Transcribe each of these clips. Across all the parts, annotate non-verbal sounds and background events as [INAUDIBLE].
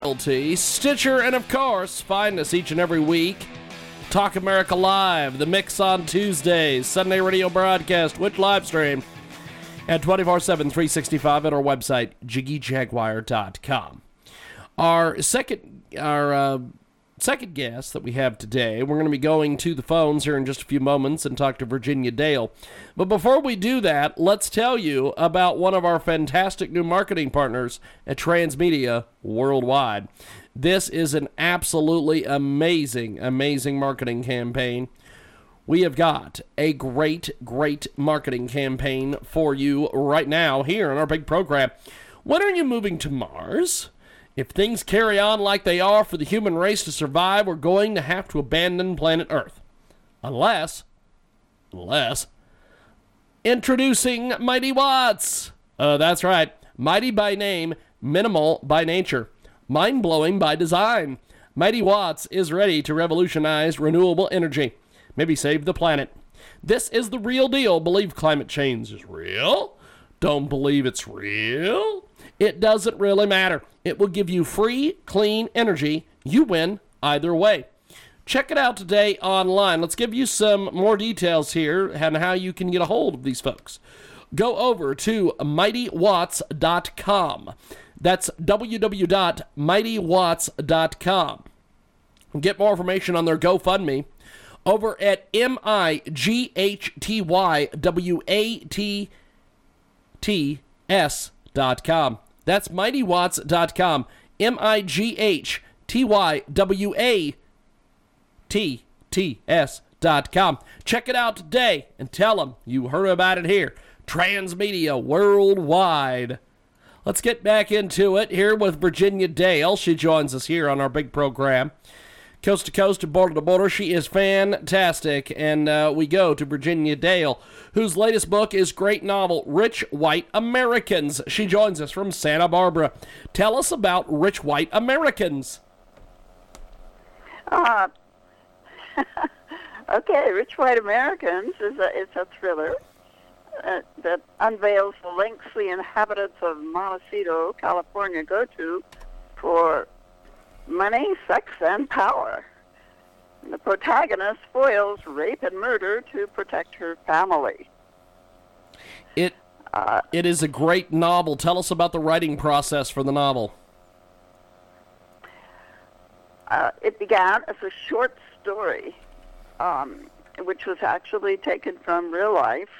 Stitcher, and of course, find us each and every week. Talk America Live, the mix on Tuesdays, Sunday radio broadcast, which live stream at 24 7, 365 at our website, jiggyjaguar.com. Our second, our uh, second guest that we have today. We're going to be going to the phones here in just a few moments and talk to Virginia Dale. But before we do that, let's tell you about one of our fantastic new marketing partners at Transmedia Worldwide. This is an absolutely amazing, amazing marketing campaign. We have got a great, great marketing campaign for you right now here in our big program. When are you moving to Mars? If things carry on like they are for the human race to survive, we're going to have to abandon planet Earth. Unless, unless, introducing Mighty Watts. Uh, that's right. Mighty by name, minimal by nature, mind blowing by design. Mighty Watts is ready to revolutionize renewable energy, maybe save the planet. This is the real deal. Believe climate change is real? Don't believe it's real? It doesn't really matter. It will give you free, clean energy. You win either way. Check it out today online. Let's give you some more details here and how you can get a hold of these folks. Go over to mightywatts.com. That's www.mightywatts.com. Get more information on their GoFundMe over at M I G H T Y W A T T S.com. That's mightywatts.com. M I G H T Y W A T T S.com. Check it out today and tell them you heard about it here. Transmedia Worldwide. Let's get back into it here with Virginia Dale. She joins us here on our big program coast to coast and border to border. She is fantastic. And uh, we go to Virginia Dale, whose latest book is great novel, Rich White Americans. She joins us from Santa Barbara. Tell us about Rich White Americans. Uh, [LAUGHS] okay, Rich White Americans is a, it's a thriller uh, that unveils the lengths the inhabitants of Montecito, California go to for money, sex, and power. And the protagonist foils rape and murder to protect her family. It uh, it is a great novel. Tell us about the writing process for the novel. Uh, it began as a short story, um, which was actually taken from real life.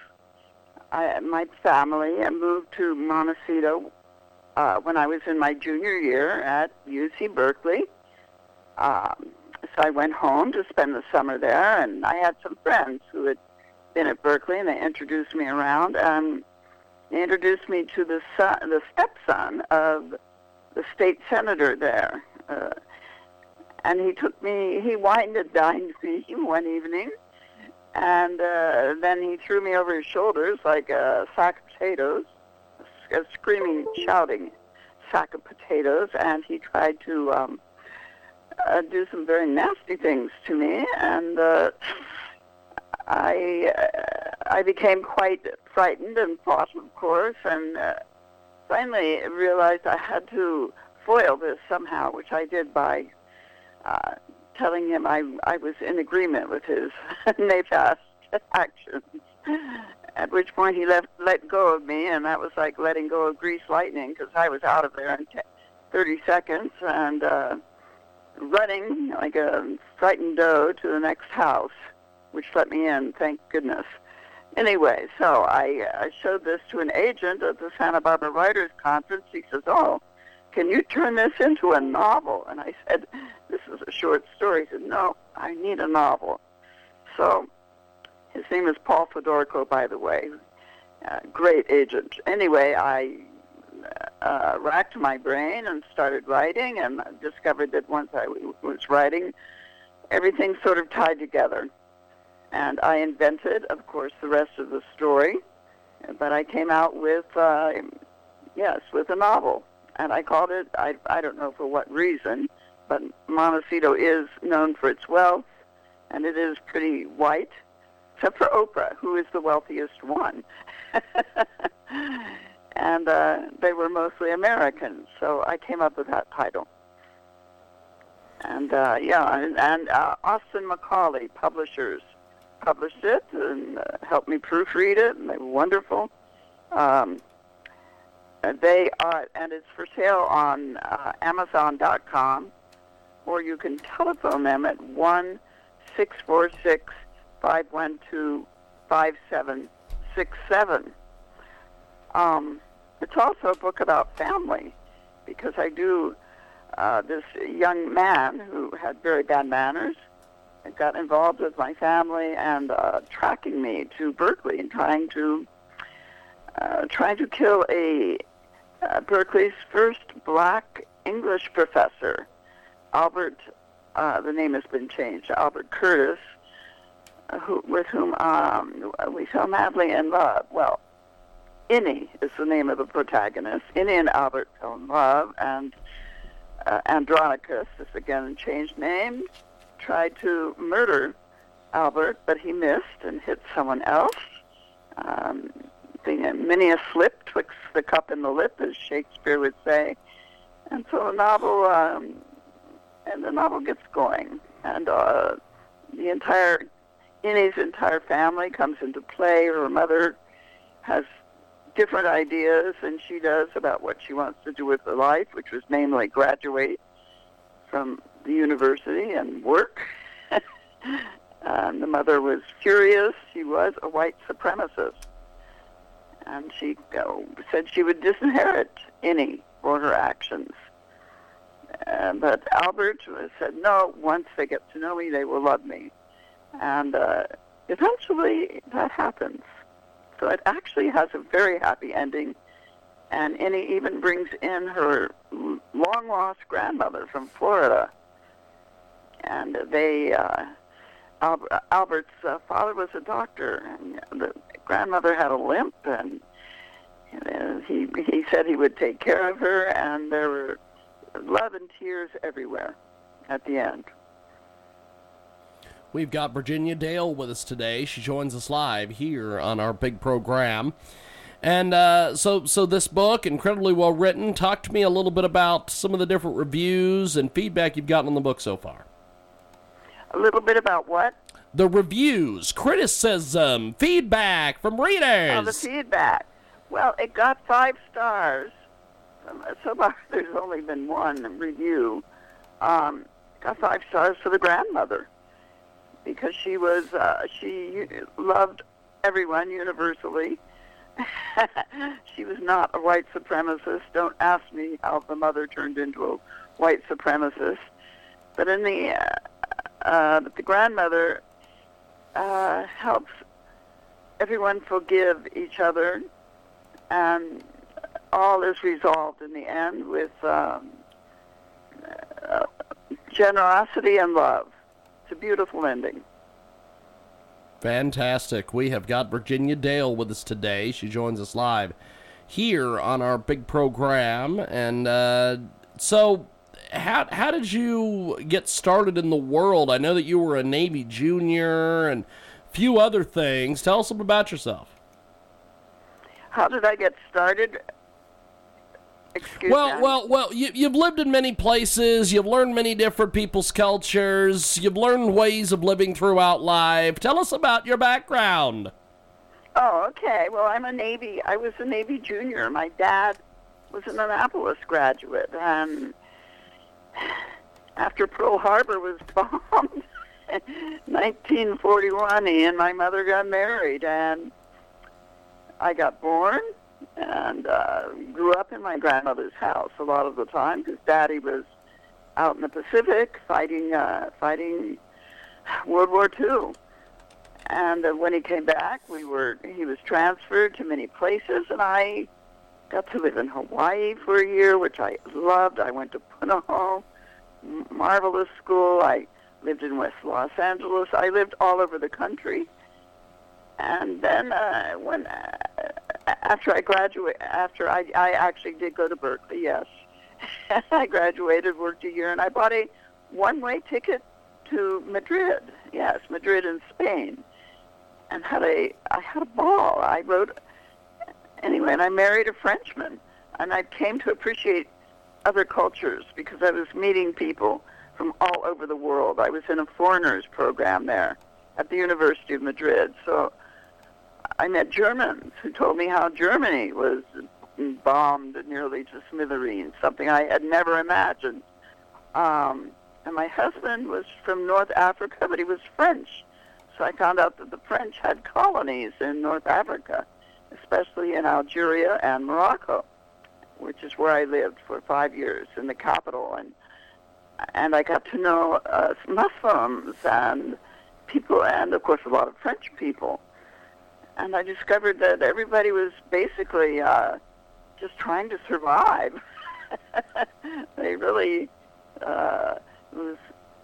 I, my family moved to Montecito uh, when I was in my junior year at UC Berkeley. Um, so I went home to spend the summer there, and I had some friends who had been at Berkeley, and they introduced me around. And they introduced me to the son, the stepson of the state senator there. Uh, and he took me, he wined and dined [LAUGHS] me one evening, and uh, then he threw me over his shoulders like a sack of potatoes a screaming, shouting sack of potatoes, and he tried to um, uh, do some very nasty things to me, and uh, I uh, I became quite frightened and fought, of course, and uh, finally realized I had to foil this somehow, which I did by uh, telling him I I was in agreement with his [LAUGHS] nefast actions at which point he let let go of me, and that was like letting go of grease lightning because I was out of there in t- 30 seconds and uh, running like a frightened doe to the next house, which let me in, thank goodness. Anyway, so I, I showed this to an agent at the Santa Barbara Writers Conference. He says, "Oh, can you turn this into a novel?" And I said, "This is a short story." He said, "No, I need a novel." So his name is Paul Fedorko, by the way. Uh, great agent. Anyway, I uh, racked my brain and started writing, and discovered that once I w- was writing, everything sort of tied together. And I invented, of course, the rest of the story, but I came out with, uh, yes, with a novel. And I called it, I, I don't know for what reason, but Montecito is known for its wealth, and it is pretty white, except for Oprah, who is the wealthiest one. [LAUGHS] and uh, they were mostly Americans, so I came up with that title. And uh, yeah, and, and uh, Austin Macaulay Publishers published it and uh, helped me proofread it, and they were wonderful. Um, they are, and it's for sale on uh, Amazon.com, or you can telephone them at one six four six five one two five seven six seven. Um, it's also a book about family, because I do uh, this young man who had very bad manners got involved with my family and uh, tracking me to Berkeley and trying to uh, trying to kill a uh, Berkeley's first black English professor, Albert. Uh, the name has been changed, Albert Curtis, who, with whom um, we fell madly in love. Well, Innie is the name of the protagonist. Innie and Albert fell in love, and uh, Andronicus this again changed name tried to murder Albert, but he missed and hit someone else. Um, many a slip twixt the cup and the lip, as Shakespeare would say. And so the novel, um, and the novel gets going, and uh, the entire Innie's entire family comes into play. Her mother has different ideas than she does about what she wants to do with her life, which was namely graduate from the university and work. [LAUGHS] um, the mother was furious. She was a white supremacist. And she said she would disinherit Innie for her actions. Uh, but Albert said, no, once they get to know me, they will love me. And uh, eventually that happens. So it actually has a very happy ending. And Innie even brings in her long lost grandmother from Florida and they uh, Albert's uh, father was a doctor, and the grandmother had a limp, and he he said he would take care of her, and there were love and tears everywhere at the end. We've got Virginia Dale with us today. She joins us live here on our big program. And uh, so, so this book, incredibly well written. Talk to me a little bit about some of the different reviews and feedback you've gotten on the book so far. A little bit about what? The reviews, criticism, feedback from readers. Oh, the feedback. Well, it got five stars. Um, so far, [LAUGHS] there's only been one review. Um, got five stars for the grandmother because she was uh, she loved everyone universally. [LAUGHS] she was not a white supremacist. Don't ask me how the mother turned into a white supremacist. But in the uh, uh, but the grandmother uh, helps everyone forgive each other, and all is resolved in the end with um, uh, generosity and love. It's a beautiful ending. Fantastic. We have got Virginia Dale with us today. She joins us live here on our big program. And uh, so how how did you get started in the world? I know that you were a Navy junior and a few other things. Tell us about yourself. How did I get started? Excuse well, well, well. You, you've lived in many places. You've learned many different people's cultures. You've learned ways of living throughout life. Tell us about your background. Oh, okay. Well, I'm a Navy. I was a Navy junior. My dad was an Annapolis graduate, and after Pearl Harbor was [LAUGHS] bombed in 1941, he and my mother got married, and I got born and uh, grew up in my grandmother's house a lot of the time because Daddy was out in the Pacific fighting uh, fighting World War II. And uh, when he came back, we were he was transferred to many places, and I got to live in Hawaii for a year, which I loved. I went to Punahou, marvelous school. I lived in West Los Angeles. I lived all over the country. And then uh, when uh, after I graduated, after I I actually did go to Berkeley, yes. [LAUGHS] I graduated, worked a year, and I bought a one-way ticket to Madrid. Yes, Madrid in Spain, and had a I had a ball. I wrote anyway, and I married a Frenchman, and I came to appreciate other cultures because I was meeting people from all over the world. I was in a foreigners program there at the University of Madrid, so I met Germans who told me how Germany was bombed nearly to smithereens, something I had never imagined. Um, and my husband was from North Africa, but he was French. So I found out that the French had colonies in North Africa, especially in Algeria and Morocco, which is where I lived for five years in the capital. And and I got to know uh, Muslims and people, and of course a lot of French people. And I discovered that everybody was basically uh, just trying to survive. [LAUGHS] they really uh, was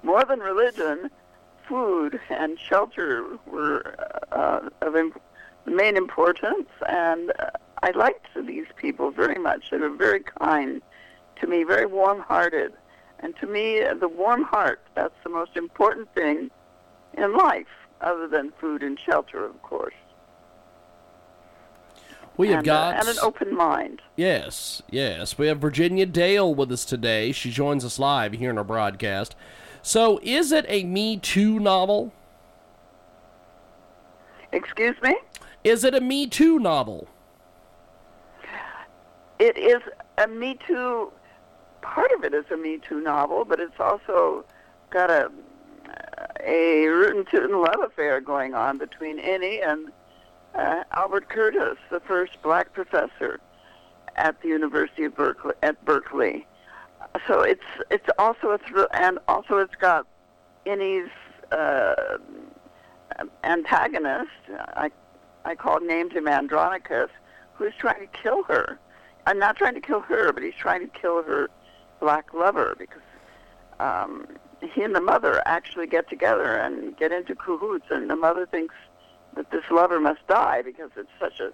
more than religion, food and shelter were uh, of imp- main importance, and uh, I liked these people very much. They were very kind to me, very warm-hearted, and to me, the warm heart—that's the most important thing in life, other than food and shelter, of course. We have and, got uh, and an open mind. Yes, yes. We have Virginia Dale with us today. She joins us live here in our broadcast. So, is it a Me Too novel? Excuse me. Is it a Me Too novel? It is a Me Too. Part of it is a Me Too novel, but it's also got a a rootin' tootin' love affair going on between Innie and uh, Albert Curtis, the first black professor at the University of Berkeley. At Berkeley, so it's it's also a thrill, and also it's got Innie's uh, antagonist. I I called named him Andronicus, who's trying to kill her. I'm not trying to kill her, but he's trying to kill her black lover because um, he and the mother actually get together and get into cahoots, and the mother thinks that this lover must die because it's such a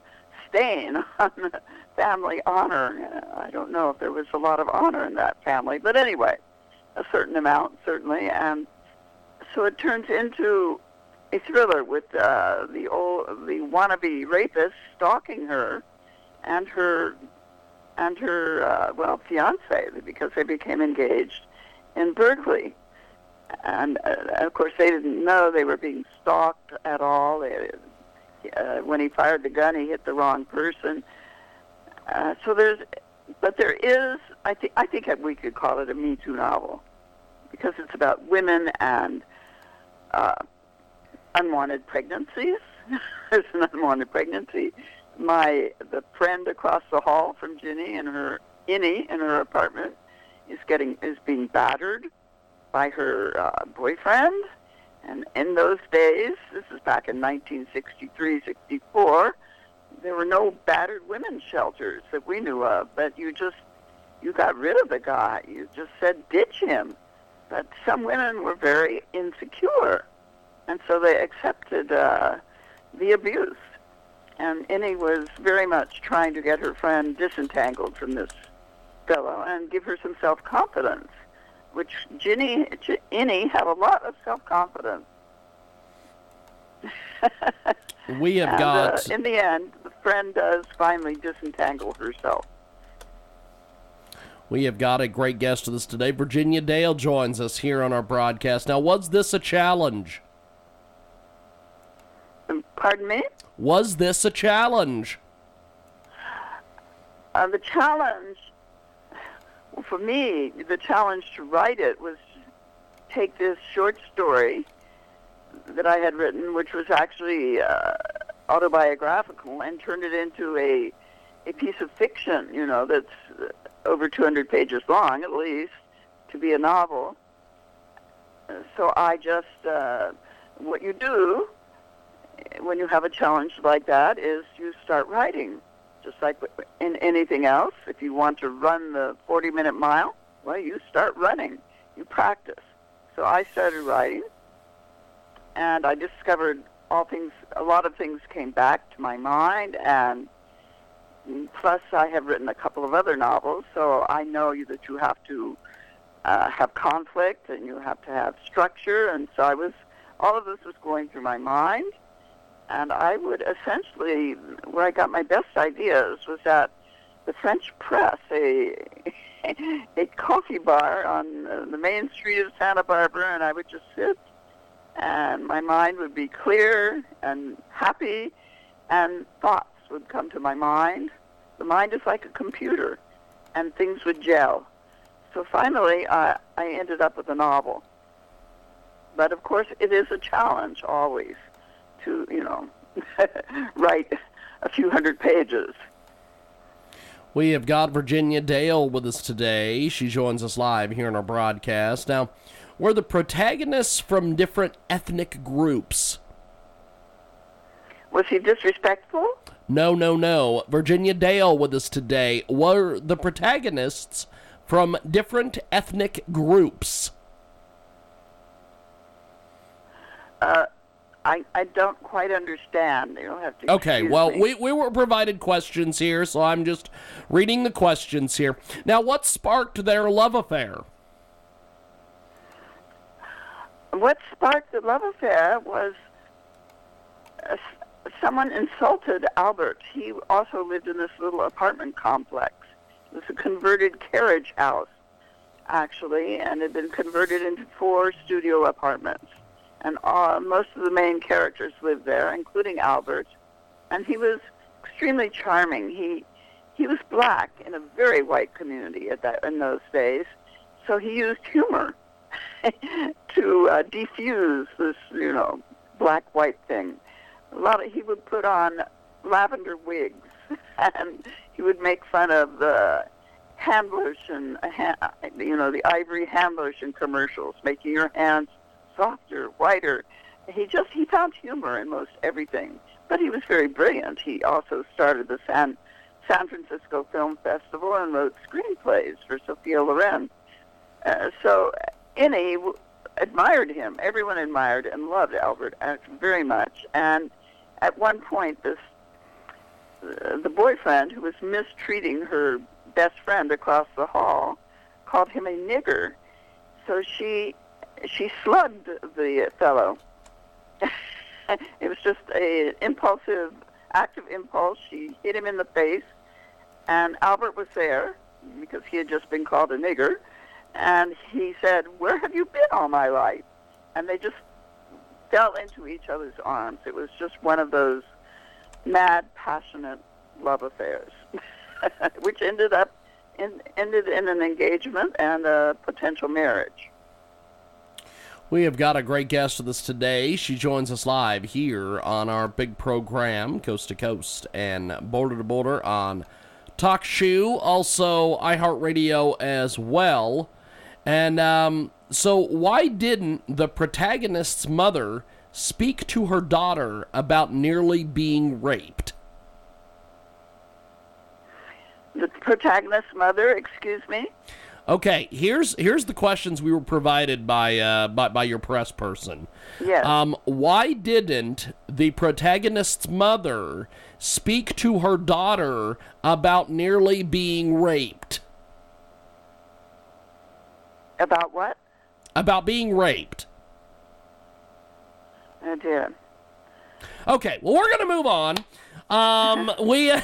stain [LAUGHS] on the family honor. I don't know if there was a lot of honor in that family, but anyway, a certain amount certainly, and so it turns into a thriller with uh, the old the wannabe rapist stalking her and her and her uh, well fiance because they became engaged in Berkeley and uh, of course they didn't know they were being stalked at all. They, uh, when he fired the gun, he hit the wrong person. Uh, so there's, but there is, I think, I think we could call it a Me Too novel because it's about women and uh, unwanted pregnancies. [LAUGHS] there's an unwanted pregnancy. My the friend across the hall from Ginny and her Innie in her apartment is getting is being battered by her uh, boyfriend. And in those days, this is back in 1963, 64, there were no battered women's shelters that we knew of. But you just, you got rid of the guy. You just said ditch him. But some women were very insecure. And so they accepted uh, the abuse. And Innie was very much trying to get her friend disentangled from this fellow and give her some self-confidence which Ginny, Innie had a lot of self-confidence. we have and, got. Uh, in the end, the friend does finally disentangle herself. We have got a great guest with us today. Virginia Dale joins us here on our broadcast. Now, was this a challenge? Um, pardon me? Was this a challenge? Uh, the challenge for me, the challenge to write it was take this short story that I had written, which was actually uh, autobiographical, and turn it into a a piece of fiction. You know, that's uh, over 200 pages long, at least, to be a novel. So I just uh, what you do when you have a challenge like that is you start writing, just like in anything else. If you want to run the 40 minute mile, well, you start running, you practice. So I started writing, and I discovered all things, a lot of things came back to my mind, and plus I have written a couple of other novels, so I know that you have to uh, have conflict and you have to have structure, and so I was, all of this was going through my mind, and I would essentially, where I got my best ideas was at the French Press, a [LAUGHS] a coffee bar on the main street of Santa Barbara, and I would just sit, and my mind would be clear and happy, and thoughts would come to my mind. The mind is like a computer, and things would gel. So finally, I, I ended up with a novel. But of course, it is a challenge always to, you know, [LAUGHS] write a few hundred pages. We have got Virginia Dale with us today. She joins us live here in our broadcast. Now, we're the protagonists from different ethnic groups. Was he disrespectful? No, no, no. Virginia Dale with us today. Were the protagonists from different ethnic groups? Uh, I, I don't quite understand. You'll have to. Okay, well, me. we, we were provided questions here, so I'm just reading the questions here. Now, what sparked their love affair? What sparked the love affair was uh, someone insulted Albert. He also lived in this little apartment complex. It was a converted carriage house, actually, and had been converted into four studio apartments and uh, most of the main characters lived there, including Albert. And he was extremely charming. He he was black in a very white community at that in those days, so he used humor [LAUGHS] to uh, defuse this, you know, black-white thing. A lot of he would put on lavender wigs, [LAUGHS] and he would make fun of the hand lotion, you know, the ivory hand lotion commercials, making your hands softer, whiter. He just he found humor in most everything. But he was very brilliant. He also started the San San Francisco Film Festival and wrote screenplays for Sophia Loren. Uh, so Innie w- admired him. Everyone admired and loved Albert very much. And at one point, this uh, the boyfriend who was mistreating her best friend across the hall called him a nigger. So she she slugged the fellow. [LAUGHS] it was just a impulsive act of impulse. She hit him in the face, and Albert was there because he had just been called a nigger, and he said, "Where have you been all my life?" And they just fell into each other's arms. It was just one of those mad, passionate love affairs, [LAUGHS] which ended up in, ended in an engagement and a potential marriage. We have got a great guest with us today. She joins us live here on our big program, Coast to Coast and Border to Border on TalkShoe, also iHeartRadio as well. And um, so, why didn't the protagonist's mother speak to her daughter about nearly being raped? The protagonist's mother, excuse me? Okay, here's here's the questions we were provided by uh, by, by your press person. Yes. Um, why didn't the protagonist's mother speak to her daughter about nearly being raped? About what? About being raped. Oh dear. Okay, well we're gonna move on. Um, we, [LAUGHS] I,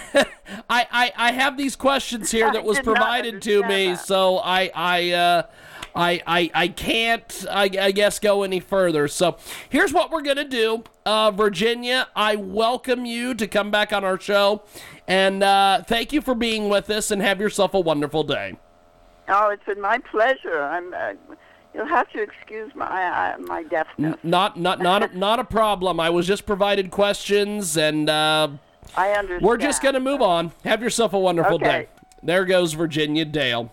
I, I have these questions here that was provided to me, that. so I, I, uh, I, I, I can't, I, I guess, go any further. So here's what we're gonna do, uh, Virginia. I welcome you to come back on our show, and uh, thank you for being with us. And have yourself a wonderful day. Oh, it's been my pleasure. I'm. Uh, you'll have to excuse my uh, my deafness. Not, not, not, a, not a problem. I was just provided questions, and uh, I understand. We're just going to move on. Have yourself a wonderful Okay. day. There goes Virginia Dale.